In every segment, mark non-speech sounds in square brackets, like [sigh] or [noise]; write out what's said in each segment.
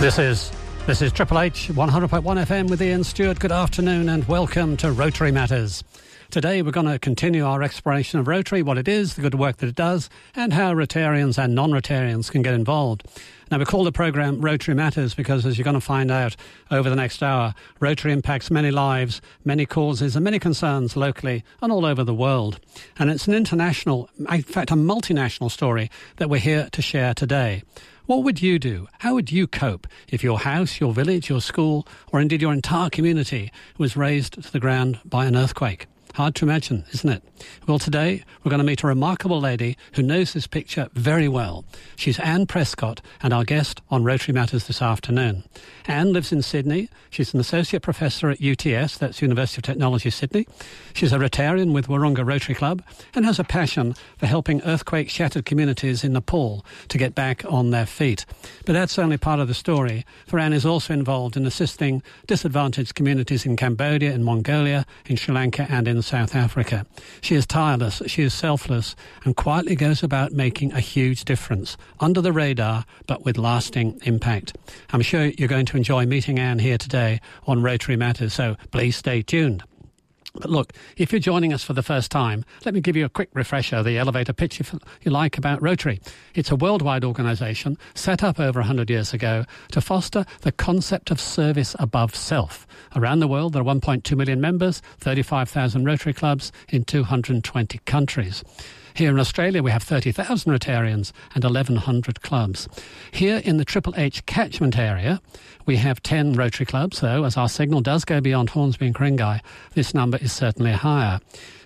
This is this is Triple H 100.1 FM with Ian Stewart. Good afternoon and welcome to Rotary Matters. Today we're going to continue our exploration of Rotary, what it is, the good work that it does, and how Rotarians and non-Rotarians can get involved. Now we call the program Rotary Matters because as you're going to find out over the next hour, Rotary impacts many lives, many causes and many concerns locally and all over the world. And it's an international, in fact a multinational story that we're here to share today. What would you do? How would you cope if your house, your village, your school, or indeed your entire community was razed to the ground by an earthquake? Hard to imagine, isn't it? Well, today we're going to meet a remarkable lady who knows this picture very well. She's Anne Prescott and our guest on Rotary Matters this afternoon. Anne lives in Sydney. She's an associate professor at UTS, that's University of Technology Sydney. She's a Rotarian with Wahroonga Rotary Club and has a passion for helping earthquake shattered communities in Nepal to get back on their feet. But that's only part of the story, for Anne is also involved in assisting disadvantaged communities in Cambodia, in Mongolia, in Sri Lanka, and in South Africa. She is tireless, she is selfless, and quietly goes about making a huge difference, under the radar, but with lasting impact. I'm sure you're going to enjoy meeting Anne here today on Rotary Matters, so please stay tuned. But look, if you're joining us for the first time, let me give you a quick refresher, the elevator pitch, if you like, about Rotary. It's a worldwide organisation set up over 100 years ago to foster the concept of service above self. Around the world, there are 1.2 million members, 35,000 Rotary clubs in 220 countries. Here in Australia, we have 30,000 Rotarians and 1,100 clubs. Here in the Triple H catchment area, we have 10 Rotary clubs, so as our signal does go beyond Hornsby and Ku-ring-gai, this number is certainly higher.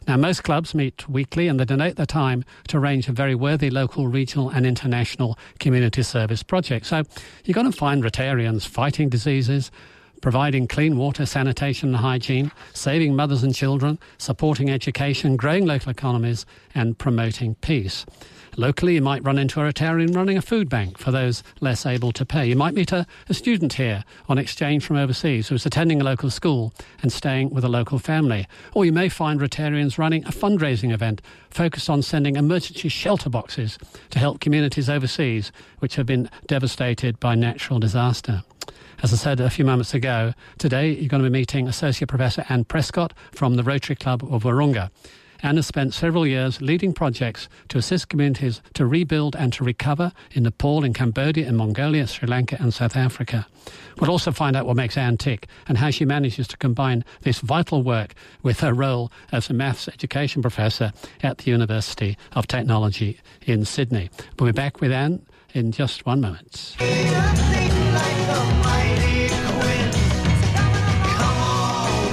Now, most clubs meet weekly and they donate their time to a range of very worthy local, regional, and international community service projects. So you're going to find Rotarians fighting diseases, providing clean water, sanitation and hygiene, saving mothers and children, supporting education, growing local economies, and promoting peace. Locally, you might run into a Rotarian running a food bank for those less able to pay. You might meet a, a student here on exchange from overseas who's attending a local school and staying with a local family. Or you may find Rotarians running a fundraising event focused on sending emergency shelter boxes to help communities overseas which have been devastated by natural disaster. As I said a few moments ago, today you're going to be meeting Associate Professor Anne Prescott from the Rotary Club of Wahroonga. Anne has spent several years leading projects to assist communities to rebuild and to recover in Nepal, in Cambodia, in Mongolia, Sri Lanka, and South Africa. We'll also find out what makes Anne tick and how she manages to combine this vital work with her role as a maths education professor at the University of Technology in Sydney. We'll be back with Anne in just one moment.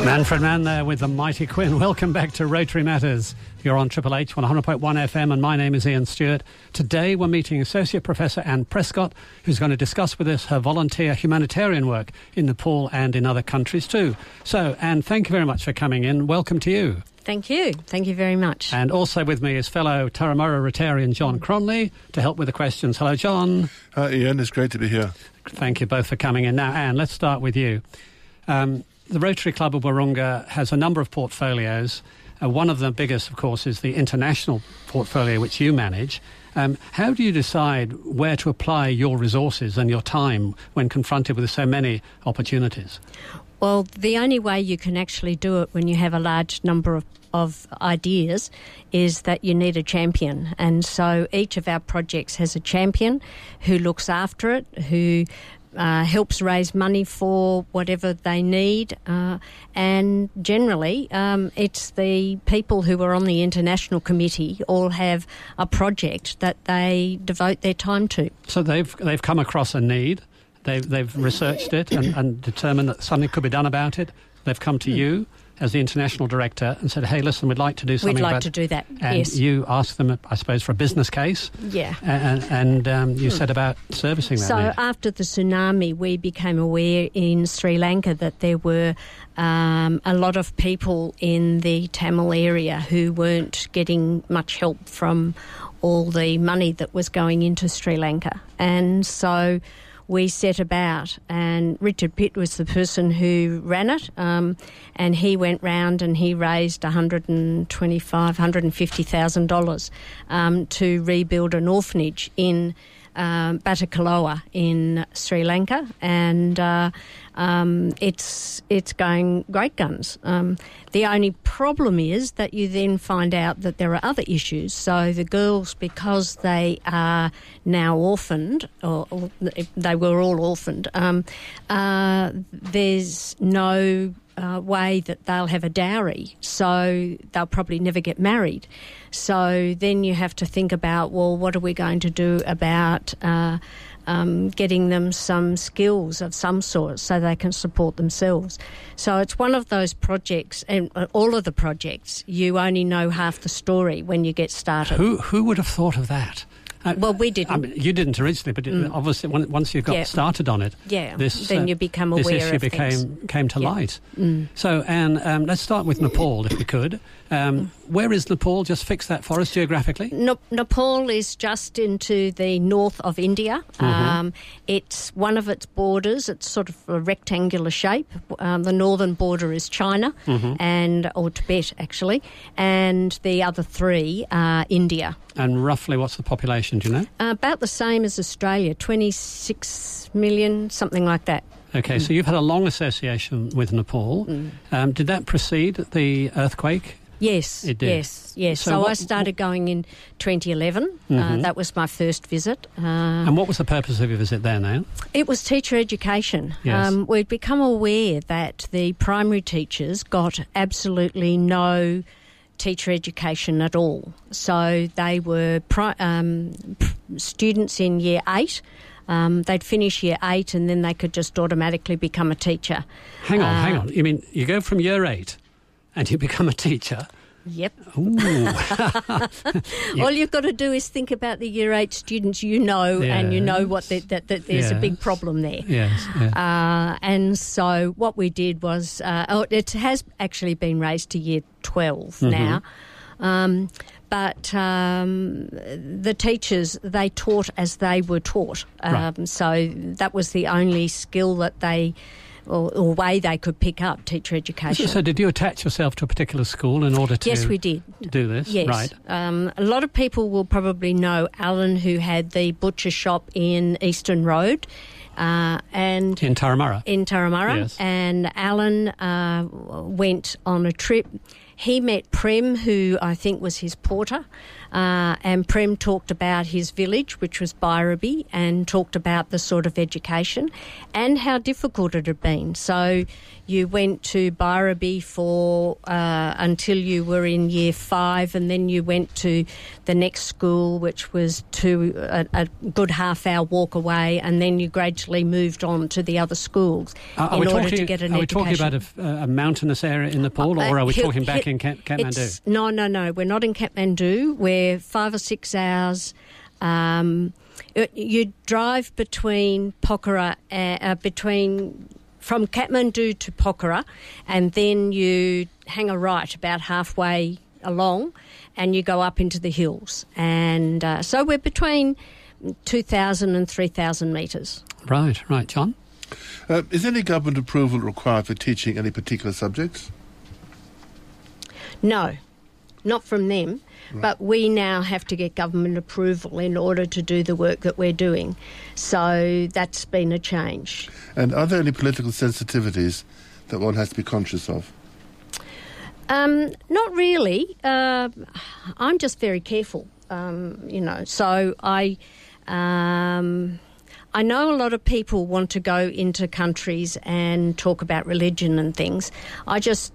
Manfred Mann there with the Mighty Quinn. Welcome back to Rotary Matters. You're on Triple H 100.1 FM, and my name is Ian Stewart. Today we're meeting Associate Professor Anne Prescott, who's going to discuss with us her volunteer humanitarian work in Nepal and in other countries too. So, Anne, thank you very much for coming in. Welcome to you. Thank you. Thank you very much. And also with me is fellow Turramurra Rotarian John Cronley to help with the questions. Hello, John. Hi, Ian. It's great to be here. Thank you both for coming in. Now, Anne, let's start with you. Um, the Rotary Club of Wahroonga has a number of portfolios. Uh, one of the biggest, of course, is the international portfolio which you manage. Um, how do you decide where to apply your resources and your time when confronted with so many opportunities? Well, the only way you can actually do it when you have a large number of, of ideas is that you need a champion. And so each of our projects has a champion who looks after it, who uh, helps raise money for whatever they need, uh, and generally, um, it's the people who are on the international committee all have a project that they devote their time to. So they've they've come across a need, they've they've researched it and, and determined that something could be done about it. They've come to you as the international director and said, "Hey, listen, we'd like to do something." We'd like about, to do that. And yes. you asked them, I suppose, for a business case. Yeah. And, and um, you said about servicing that. So need. after the tsunami, we became aware in Sri Lanka that there were um, a lot of people in the Tamil area who weren't getting much help from all the money that was going into Sri Lanka, and so we set about, and Richard Pitt was the person who ran it, um, and he went round and he raised one hundred and twenty-five, hundred and fifty thousand dollars um, to rebuild an orphanage in um, in Sri Lanka, and uh, um, it's it's going great guns. Um, the only problem is that you then find out that there are other issues. So the girls, because they are now orphaned, or, or they were all orphaned, um, uh, there's no uh, way that they'll have a dowry, so they'll probably never get married. So then you have to think about, well, what are we going to do about uh, um, getting them some skills of some sort so they can support themselves? So it's one of those projects, and uh, all of the projects, you only know half the story when you get started. Who who would have thought of that? Uh, well, we didn't. I mean, you didn't originally, but mm. obviously, once you got yeah. started on it, yeah, this, then uh, you become aware this issue of became things. came to yeah. light. Mm. So, and um, let's start with Nepal, if we could. Um, where is Nepal? Just fix that for us geographically. Ne- Nepal is just into the north of India. Mm-hmm. Um, it's one of its borders. It's sort of a rectangular shape. Um, the northern border is China mm-hmm. and or Tibet actually, and the other three are India. And roughly, what's the population? Do you know? Uh, about the same as Australia, twenty six million, something like that. Okay, Mm. so you've had a long association with Nepal. Um, did that precede the earthquake? Yes, It did. yes, yes. So So, I what- started going in 2011. Uh, Mhm. that was my first visit. Uh, And what was the purpose of your visit there now? It was teacher education. Yes. Um, we'd become aware that the primary teachers got absolutely no teacher education at all. So they were pri- um, students in year eight. Um, they'd finish year eight and then they could just automatically become a teacher. Hang on, Uh, hang on. You mean you go from year eight and you [laughs] become a teacher? Yep. Yeah. [laughs] All you've got to do is think about the year eight students you know, and you know what the, that, that there's a big problem there. yes. Yeah. Uh, and so what we did was, uh, oh, it has actually been raised to year 12 Mhm. now. Um, but um, the teachers, they taught as they were taught. Um, Right. So that was the only skill that they, or, or way they could pick up teacher So, education. so did you attach yourself to a particular school in order to yes, we did. do this? Yes. Right. Um, a lot of people will probably know Alan, who had the butcher shop in Eastern Road. Uh, and In Turramurra. in Turramurra, Yes. and Alan uh, went on a trip. He met Prem, who I think was his porter, uh, and Prem talked about his village, which was Byraby, and talked about the sort of education and how difficult it had been. So you went to Byraby for uh, until you were in year five, and then you went to the next school, which was to a, a good half hour walk away, and then you gradually moved on to the other schools Are, are in order talking, to get an education. are we talking about a, a mountainous area in Nepal, or Uh, are we he- talking back he- in Kat- Kathmandu? No, no, no. We're not in Kathmandu. We're five or six hours. Um, you- you drive between Pokhara, uh, uh, between from Kathmandu to Pokhara, and then you hang a right about halfway along, and you go up into the hills. And uh, so we're between 2,000 and 3,000 metres. Right, right, John. Uh, is any government approval required for teaching any particular subjects? No, not from them. But we now have to get government approval in order to do the work that we're doing. So that's been a change. And are there any political sensitivities that one has to be conscious of? Um, not really. Uh, I'm just very careful, um, you know. So I, um, I know a lot of people want to go into countries and talk about religion and things. I just,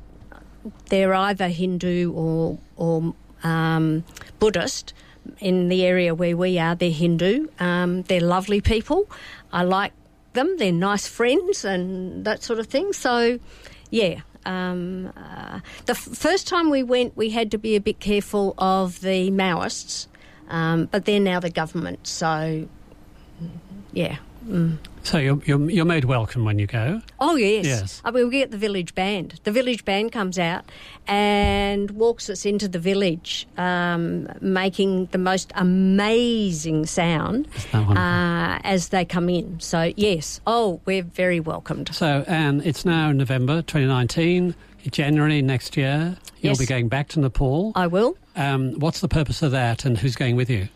they're either Hindu or or um, Buddhist. In the area where we are, they're Hindu. Um, they're lovely people. I like them. They're nice friends and that sort of thing. So, yeah. Um, uh, the f- first time we went, we had to be a bit careful of the Maoists, um, but they're now the government. So, yeah. Mm. So you're, you're, you're made welcome when you go. Oh yes. Yes. I mean, we get the village band. The village band comes out and walks us into the village, um, making the most amazing sound Isn't that wonderful? uh, as they come in. So yes. Oh, we're very welcomed. So, Anne, it's now November 2019. January next year, you'll Yes. be going back to Nepal. I will. Um, what's the purpose of that, and who's going with you?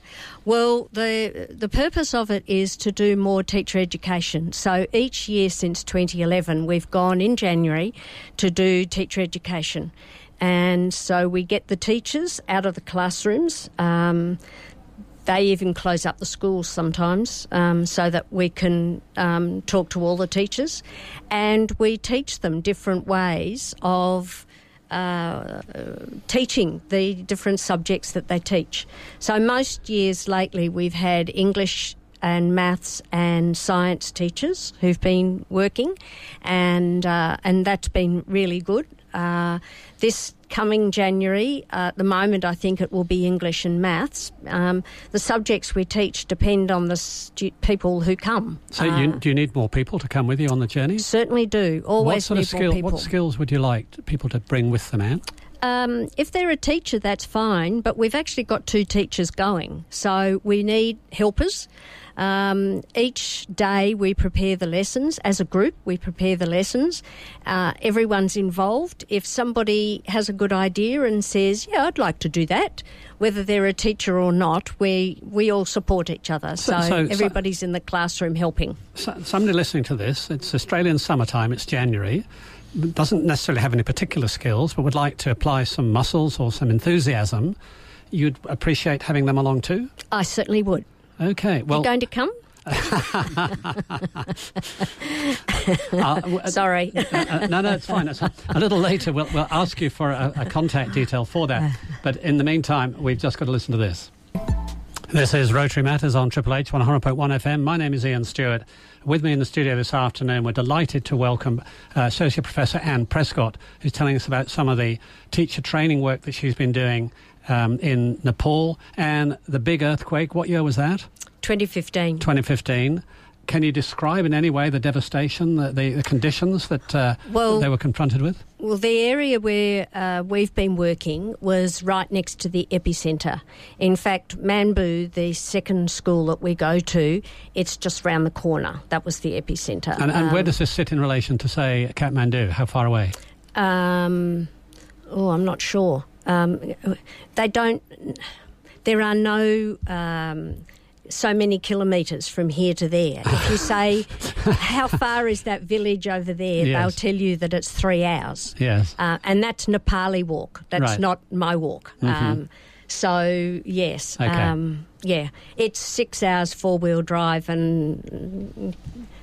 Well, the the purpose of it is to do more teacher education. So each year since 2011, we've gone in January to do teacher education, and so we get the teachers out of the classrooms. Um, they even close up the schools sometimes um, so that we can um, talk to all the teachers, and we teach them different ways of uh, teaching the different subjects that they teach. So, most years lately, we've had English and maths and science teachers who've been working, and uh, and that's been really good. Uh, this coming January, uh, at the moment, I think it will be English and maths. Um, the subjects we teach depend on the stu- people who come. So, you, do you need more people to come with you on the journey? Certainly do. Always what sort need of skill, more people. What skills would you like people to bring with them, Anne? Um, if they're a teacher, that's fine, but we've actually got two teachers going. So we need helpers. Um, each day we prepare the lessons as a group, we prepare the lessons. Uh, everyone's involved. If somebody has a good idea and says, Yeah, I'd like to do that, whether they're a teacher or not, we, we all support each other. So, So- so- so- everybody's in the classroom helping. So, somebody listening to this, it's Australian summertime, it's January, doesn't necessarily have any particular skills, but would like to apply some muscles or some enthusiasm. You'd appreciate having them along too? I certainly would. Okay, well, you going to come? [laughs] uh, Sorry. uh, uh, no, no, it's fine. It's a, a little later, we'll, we'll ask you for a, a contact detail for that. But in the meantime, we've just got to listen to this. This is Rotary Matters on Triple H 100.1 FM. My name is Ian Stewart. With me in the studio this afternoon, we're delighted to welcome uh, Associate Professor Anne Prescott, who's telling us about some of the teacher training work that she's been doing um, in Nepal and the big earthquake. What year was that? 2015. 2015. Can you describe in any way the devastation, the, the, conditions that uh, Well- they were confronted with? Well, the area where uh, we've been working was right next to the epicentre. In fact, Manbu, the second school that we go to, it's just round the corner. That was the epicentre. And, and where Um, does this sit in relation to, say, Kathmandu? How far away? Um, oh, I'm not sure. Um, they don't. There are no. Um, so many kilometres from here to there. If you [laughs] say, how far is that village over there? Yes. They'll tell you that it's three hours. Yes. Uh, and that's Nepali walk. That's Right. not my walk. Um, so yes, Okay. um, yeah, it's six hours four wheel drive and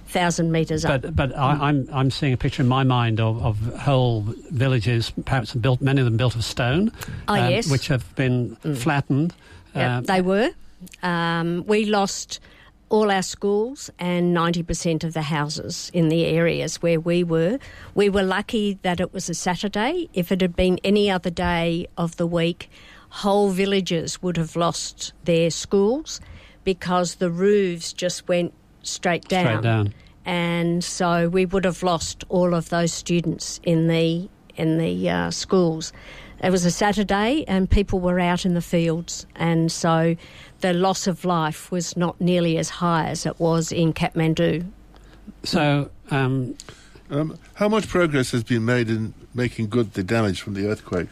thousand metres up. But but I, I'm I'm seeing a picture in my mind of, of whole villages, perhaps built many of them built of stone, Oh, um, yes. which have been flattened. Yep, Um, they were. Um, we lost all our schools and 90% of the houses in the areas where we were. We were lucky that it was a Saturday. If it had been any other day of the week, whole villages would have lost their schools because the roofs just went straight down. Straight down. And so we would have lost all of those students in the in the uh, schools. It was a Saturday, and people were out in the fields, and so the loss of life was not nearly as high as it was in Kathmandu. So um, Um, how much progress has been made in making good the damage from the earthquake?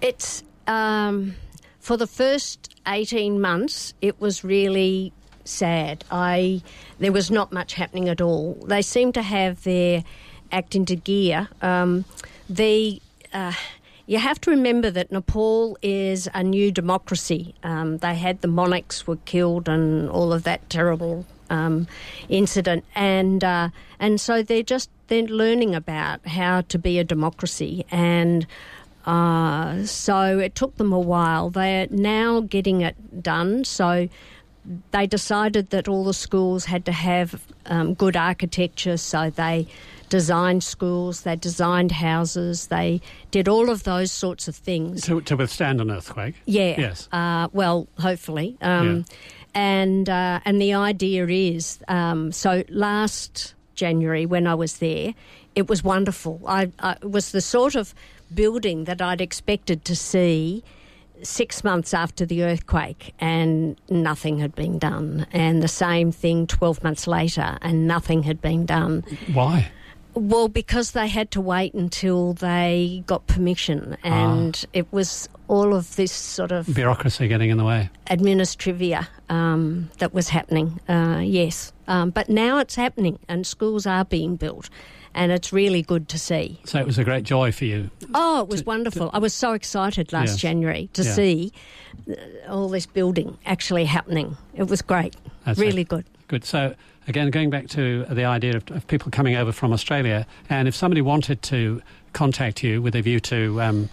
It's um, for the first eighteen months. It was really sad. I there was not much happening at all. They seem to have their act into gear. Um, the uh, you have to remember that Nepal is a new democracy. Um, they had the monarchs were killed and all of that terrible um, incident, and uh, and so they're just they're learning about how to be a democracy and. Uh, so it took them a while. They're now getting it done. So they decided that all the schools had to have um, good architecture. So they designed schools, they designed houses, they did all of those sorts of things. to, to withstand an earthquake. Yeah. Yes. Uh, well, hopefully. Um, And uh, and the idea is um, so last January when I was there, it was wonderful. I, I it was the sort of building that I'd expected to see six months after the earthquake, and nothing had been done. And the same thing twelve months later, and nothing had been done. Why? Well, because they had to wait until they got permission, and it was all of this sort of Bureaucracy getting in the way. administrivia um, that was happening. Uh, yes, um, but now it's happening, and schools are being built, and it's really good to see. So it was a great joy for you. Oh, it was wonderful! I was so excited last Yes. January to Yeah. see uh, all this building actually happening. It was great, That's really it. good. Good. So again, going back to the idea of, of people coming over from Australia, and if somebody wanted to contact you with a view to um,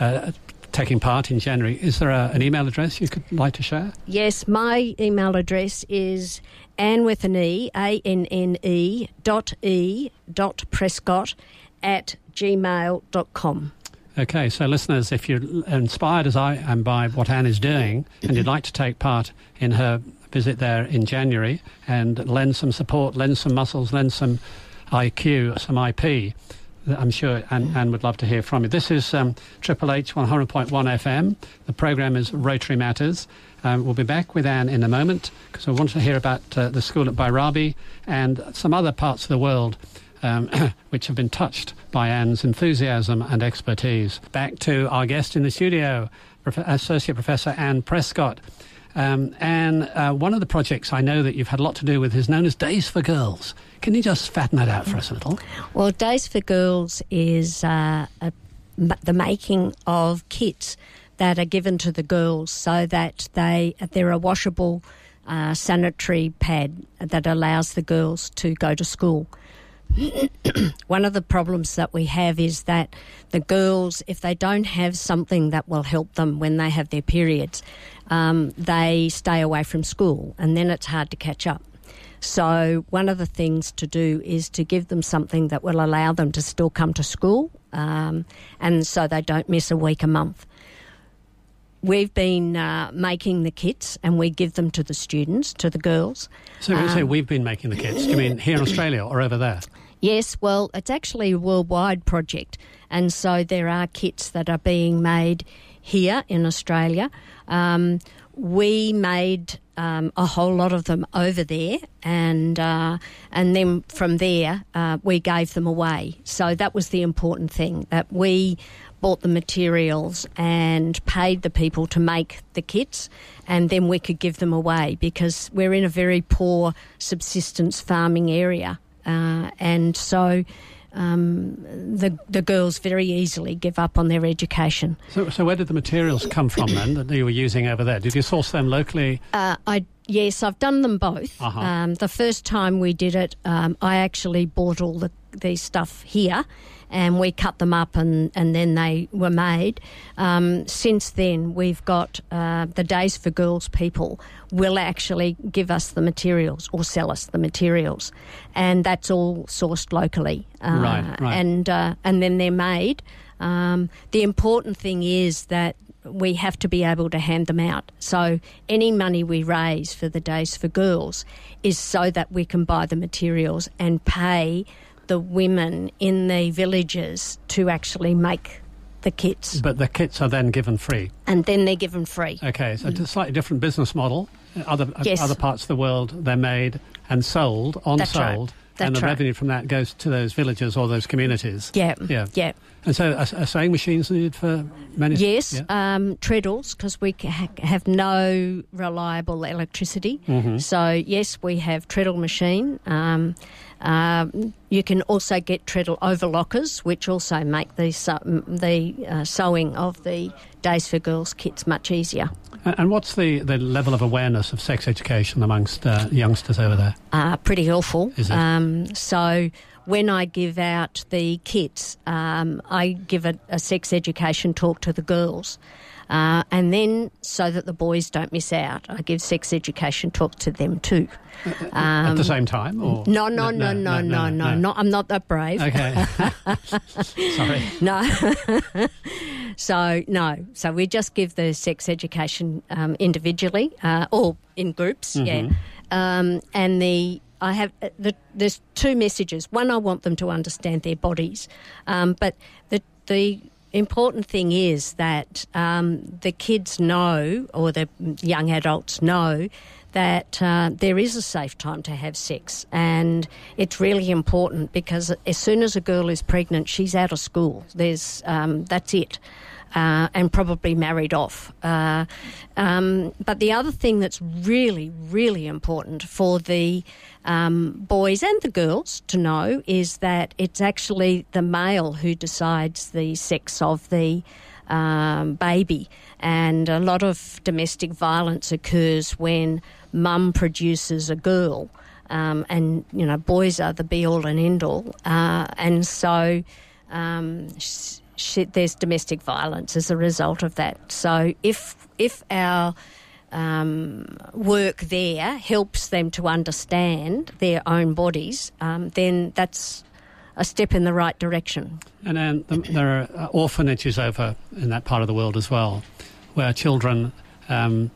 uh, taking part in January, is there a, an email address you could like to share? Yes, my email address is Anne with an E, A N N E dot E dot Prescott at gmail dot com. Okay, so listeners, if you're inspired as I am by what Anne is doing and you'd like to take part in her visit there in January and lend some support, lend some muscles, lend some IQ, some IP, I'm sure Anne, Anne would love to hear from you. This is um, Triple H 100.1 FM. The program is Rotary Matters. Um, we'll be back with Anne in a moment because I want to hear about uh, the school at Bairabi and some other parts of the world um, [coughs] which have been touched by Anne's enthusiasm and expertise. Back to our guest in the studio, Prof- Associate Professor Anne Prescott. Um, Anne, uh, one of the projects I know that you've had a lot to do with is known as Days for Girls. Can you just fatten that out for us a little? Well, Days for Girls is uh, a, the making of kits that are given to the girls so that they they're a washable uh, sanitary pad that allows the girls to go to school. [clears throat] One of the problems that we have is that the girls, if they don't have something that will help them when they have their periods, um, they stay away from school and then it's hard to catch up. So, one of the things to do is to give them something that will allow them to still come to school um, and so they don't miss a week a month. We've been uh, making the kits and we give them to the students, to the girls. So when you say we've been making the kits, do you mean here in Australia or over there? Yes, well, it's actually a worldwide project, and so there are kits that are being made here in Australia. Um, we made um, a whole lot of them over there, and uh, and then from there uh, we gave them away. So that was the important thing that we bought the materials and paid the people to make the kits, and then we could give them away because we're in a very poor subsistence farming area. Uh, and so um, the the girls very easily give up on their education. So, so where did the materials come from then that you were using over there? Did you source them locally? Uh, I yes, I've done them both. Uh-huh. Um, the first time we did it, um, I actually bought all the the stuff here, and we cut them up, and and then they were made. Um, since then, we've got uh, the Days for Girls people will actually give us the materials or sell us the materials, and that's all sourced locally. Uh, Right, right. And uh, and then they're made. Um, the important thing is that we have to be able to hand them out. So any money we raise for the Days for Girls is so that we can buy the materials and pay the women in the villages to actually make the kits, But the kits are then given free. and then they're given free. Okay, so it's a slightly different business model. Other uh, Yes. other parts of the world, they're made and sold, on That's right. sold, and the right. revenue from that goes to those villages or those communities. Yeah, Yeah. yeah. And so, are, are sewing machines needed for many? Yes, Yeah. um, treadles because we ha- have no reliable electricity. Mm-hmm. So yes, we have treadle machine. Um, um, you can also get treadle overlockers, which also make the sew- the uh, sewing of the Days for Girls kits much easier. And and what's the, the level of awareness of sex education amongst uh, youngsters over there? uh, pretty awful. Is it? Um, so when I give out the kits, um, I give a, a sex education talk to the girls. Uh, and then, so that the boys don't miss out, I give sex education talk to them too. At the same time, or Um, No, no, no, no, no, no, Not, I'm not that brave. Okay. [laughs] Sorry. No. [laughs] so no. So we just give the sex education um, individually uh, or in groups. Yeah. Um, and the I have uh, the, there's two messages. One, I want them to understand their bodies, um, but the the important thing is that um, the kids know or the young adults know that uh, there is a safe time to have sex, and it's really important because as soon as a girl is pregnant, she's out of school. There's um, that's it. Uh, and probably married off. Uh, um, but the other thing that's really, really important for the um, boys and the girls to know is that it's actually the male who decides the sex of the um, baby. And a lot of domestic violence occurs when mum produces a girl. Um, and, you know, boys are the be all and end all. Uh, and so um, sh- sh- there's domestic violence as a result of that. So if, if our um, work there helps them to understand their own bodies, um, then that's a step in the right direction. And then there are uh, orphanages over in that part of the world as well, where children um,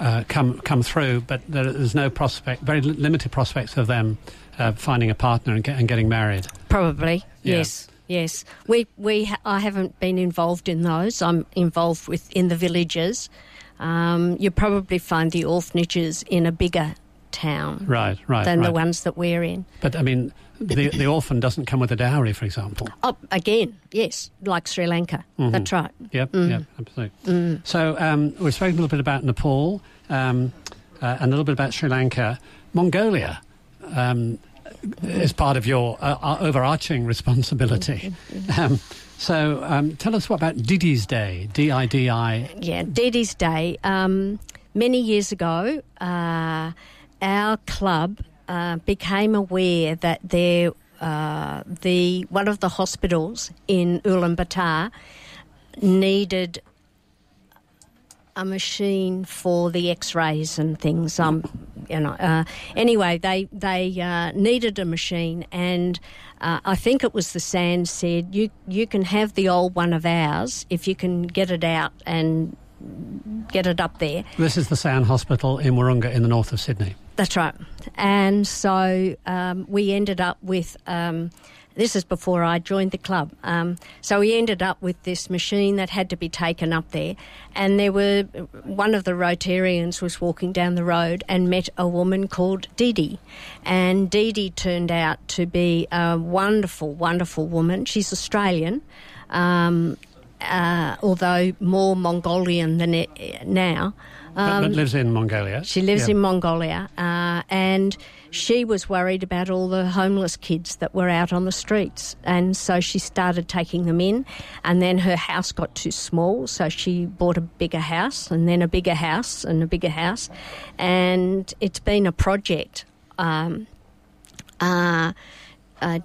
uh, come come through, but there is no prospect, very limited prospects of them uh, finding a partner and, get, and, getting married. Probably, yeah. yes. Yes, we we ha- I haven't been involved in those. I'm involved with in the villages. Um, you probably find the orphanages in a bigger town, right, right, than right. the ones that we're in. But I mean, the the orphan doesn't come with a dowry, for example. Oh, again, yes, like Sri Lanka. Mm-hmm. That's right. Yep, mm. yep, absolutely. Mm. So um, we've spoken a little bit about Nepal um, uh, and a little bit about Sri Lanka, Mongolia. Um, is part of your uh, uh overarching responsibility. [laughs] Um, so um, tell us what about Didi's Day, D-I-D-I. Yeah, Didi's Day. Um, many years ago, uh, our club uh, became aware that there, uh, the one of the hospitals in Ulaanbaatar needed a machine for the X-rays and things. Um, you know. Uh, anyway, they they uh, needed a machine, and uh, I think it was the SANZ said you you can have the old one of ours if you can get it out and get it up there. This is the SAN Hospital in Wahroonga in the north of Sydney. That's right, and so um, we ended up with. Um, this is before I joined the club. Um, so we ended up with this machine that had to be taken up there, and there were one of the Rotarians was walking down the road and met a woman called Didi, and Didi turned out to be a wonderful, wonderful woman. She's Australian. Um, uh, although more Mongolian than it, now. Um, but, but, lives in Mongolia. She lives yeah. in Mongolia, uh, and she was worried about all the homeless kids that were out on the streets, and so she started taking them in. And then her house got too small, so she bought a bigger house, and then a bigger house, and a bigger house, and it's been a project. Um, uh, uh,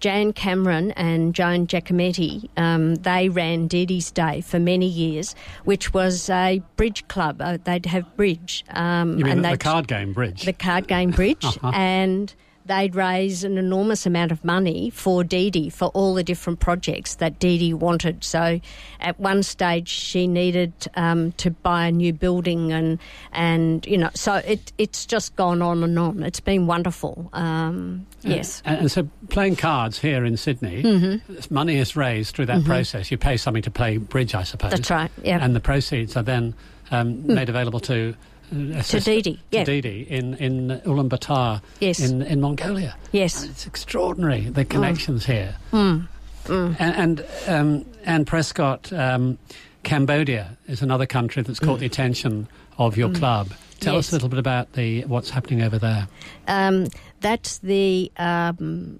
Jan Cameron and Joan Giacometti, um, they ran Didi's Day for many years, which was a bridge club. Uh, they'd have bridge. Um, you mean and the, the card game bridge? The card game bridge. [laughs] uh-huh. And they'd raise an enormous amount of money for Didi for all the different projects that Didi wanted. So at one stage she needed um, to buy a new building and and you know so it it's just gone on and on. It's been wonderful. Um, yes. And, and, so playing cards here in Sydney, mm-hmm. money is raised through that mm-hmm. process. You pay something to play bridge, I suppose. That's right. Yeah. And the proceeds are then um, mm. made available to to Didi, yeah. to Didi in in Ulaanbaatar, yes. in in Mongolia. Yes, and it's extraordinary the connections mm. here. Mm. Mm. And and, um, Anne Prescott, um, Cambodia is another country that's caught mm. the attention of your mm. club. Tell yes. us a little bit about the what's happening over there. Um, that's the um,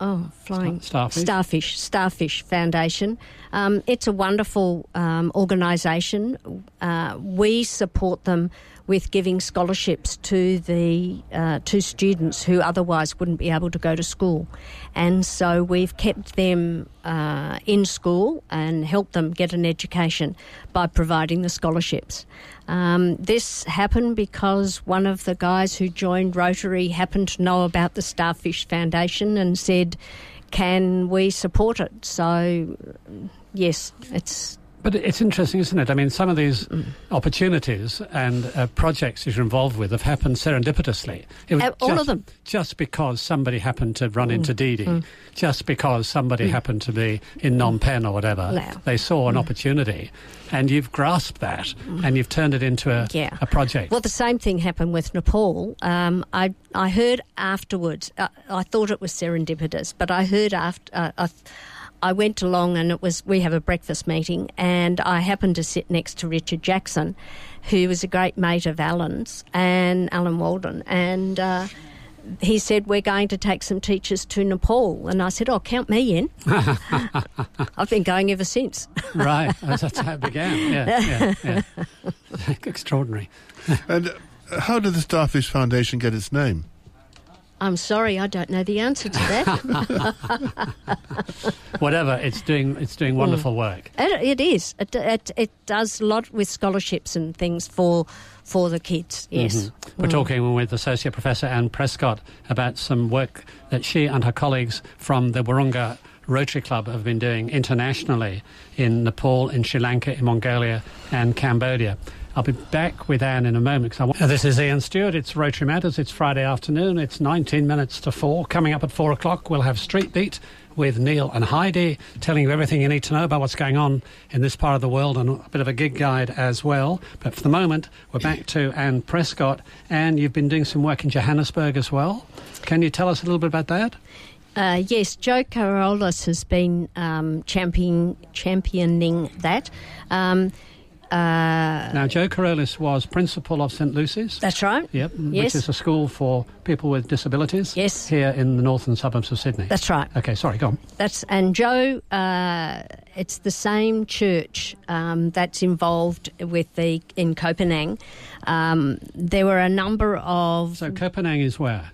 Oh, flying starfish. Starfish, Starfish Foundation. Um, it's a wonderful um, organisation. Uh, we support them with giving scholarships to the uh, to students who otherwise wouldn't be able to go to school, and so we've kept them uh, in school and helped them get an education by providing the scholarships. Um, this happened because one of the guys who joined Rotary happened to know about the Starfish Foundation and said, "Can we support it?" So, yes, it's But it's interesting, isn't it? I mean, some of these Mm. opportunities and uh, projects that you're involved with have happened serendipitously. It was Uh, all of them. Just because somebody happened to Mm. run into Didi, just because somebody happened to be in Phnom Penh or whatever, No. they saw an opportunity, and you've grasped that and you've turned it into a, Yeah. a project. Well, the same thing happened with Nepal. Um, I I heard afterwards. Uh, I thought it was serendipitous, but I heard after. Uh, I, I went along and it was we have a breakfast meeting, and I happened to sit next to Richard Jackson, who was a great mate of Alan's and Alan Walden, and. Uh, he said, We're going to take some teachers to Nepal. And I said, Oh, count me in. [laughs] I've been going ever since. right, [laughs] that's how it began. Yeah, yeah, yeah. [laughs] Extraordinary. And uh, how did the Starfish Foundation get its name? I'm sorry, I don't know the answer to that. [laughs] Whatever, it's doing, it's doing hmm. wonderful work. It, it is. It, it, it does a lot with scholarships and things for for the kids. Mm-hmm. Yes. We're hmm. talking with Associate Professor Anne Prescott about some work that she and her colleagues from the Wahroonga Rotary Club have been doing internationally in Nepal, in Sri Lanka, in Mongolia, and Cambodia. I'll be back with Anne in a moment. 'cause I this is Ian Stewart. It's Rotary Matters. It's Friday afternoon. It's 19 minutes to 4. Coming up at 4 o'clock, we'll have Street Beat with Neil and Heidi, telling you everything you need to know about what's going on in this part of the world and a bit of a gig guide as well. But for the moment, we're back to Anne Prescott. And you've been doing some work in Johannesburg as well. Can you tell us a little bit about that? Uh, yes, Joe Carolis has been um, champion, championing that. Um, uh, Now, Joe Carolus was principal of St. Lucy's. that's right. Yep, Yes. which is a school for people with disabilities. Yes. Here in the northern suburbs of Sydney. That's right. Okay, sorry, go on. That's and Joe. Uh, it's the same church um, that's involved with the in Copenhagen. Um, there were a number of So Copenhagen is where?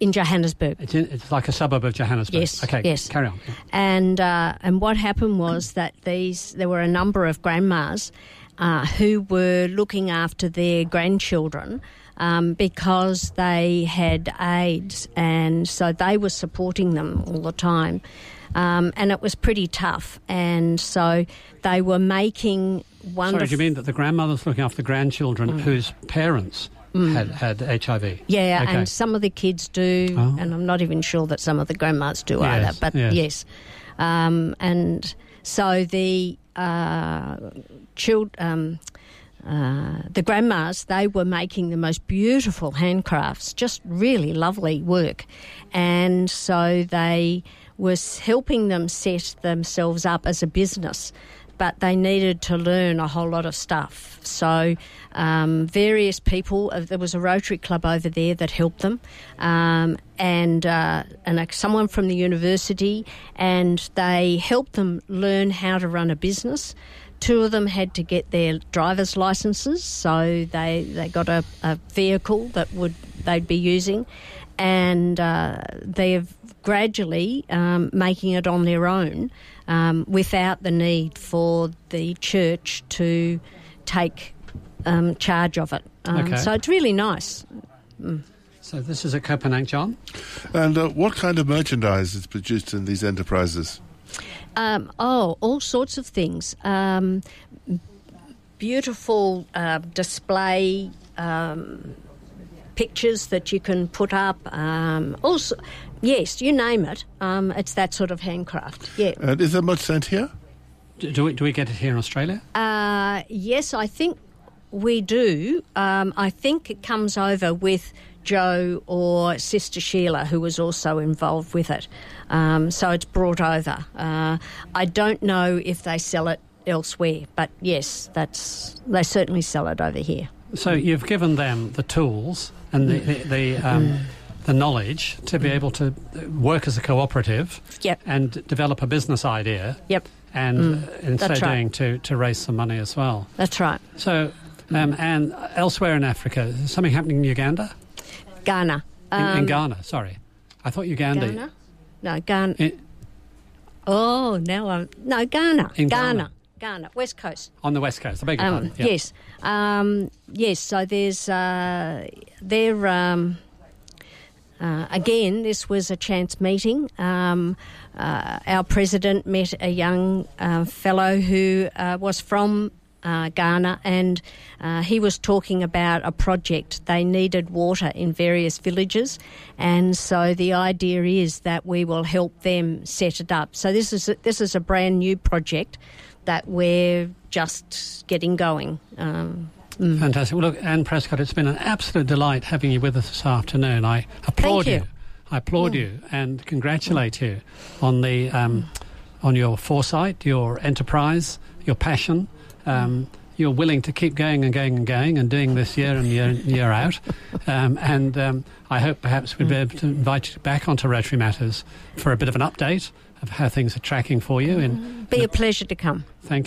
in Johannesburg. It's, in, it's like a suburb of Johannesburg. Yes, Okay, yes. carry on. And uh, and what happened was that these there were a number of grandmas uh, who were looking after their grandchildren um, because they had AIDS, and so they were supporting them all the time. Um, and it was pretty tough, and so they were making wonderful. Sorry, do you mean that the grandmother's looking after the grandchildren whose parents had, had HIV? Mm. Yeah, Okay. and some of the kids do, Oh. and I'm not even sure that some of the grandmas do Yes, either. But yes. yes, Um, and so the uh, child, um, uh, the grandmas, they were making the most beautiful handcrafts, just really lovely work, and so they was helping them set themselves up as a business but they needed to learn a whole lot of stuff. So, um, various people, uh, there was a Rotary Club over there that helped them, um, and uh, and uh, someone from the university, and they helped them learn how to run a business. Two of them had to get their driver's licenses, so they, they got a, a vehicle that would they'd be using, and uh, they're gradually um, making it on their own um, without the need for the church to take um, charge of it. Um, Okay. So it's really nice. So this is at Copenhagen, John. And uh, what kind of merchandise is produced in these enterprises? Um, oh, all sorts of things. Um, beautiful uh, display um, pictures that you can put up. Um, also, yes, you name it. Um, it's that sort of handcraft. Yeah. And is there much sent here? Do, do, we, do we get it here in Australia? Uh, yes, I think we do. Um, I think it comes over with Joe or Sister Sheila, who was also involved with it. Um, so it's brought over. Uh, I don't know if they sell it elsewhere, but yes, that's they certainly sell it over here. So you've given them the tools and the, the, the, um, the knowledge to be able to work as a cooperative Yep. and develop a business idea Yep, and uh, in so right. doing to, to raise some money as well. that's right. So, um, and elsewhere in Africa, is something happening in Uganda? Ghana. In, in Um, Ghana, sorry. I thought Uganda. Ghana? No, Ghana. In- Oh, now I'm. No, Ghana. In Ghana. Ghana. Ghana. West Coast. on the west coast. I beg your Um, pardon. Yeah. Yes, um, yes. So there's uh, they're um, uh, again, this was a chance meeting. Um, uh, our president met a young uh, fellow who uh, was from uh, Ghana, and uh, he was talking about a project. They needed water in various villages, and so the idea is that we will help them set it up. So this is a, this is a brand new project that we're just getting going. Um, mm. Fantastic. Well, look, Anne Prescott, it's been an absolute delight having you with us this afternoon. I applaud you. you. I applaud mm. you and congratulate mm. you on the um, on your foresight, your enterprise, your passion um, you're willing to keep going and going and going and doing this year and year year out. Um, and um, I hope perhaps we'd be able to invite you back onto Rotary Matters for a bit of an update of how things are tracking for you. In, be a pleasure to come. Thank you.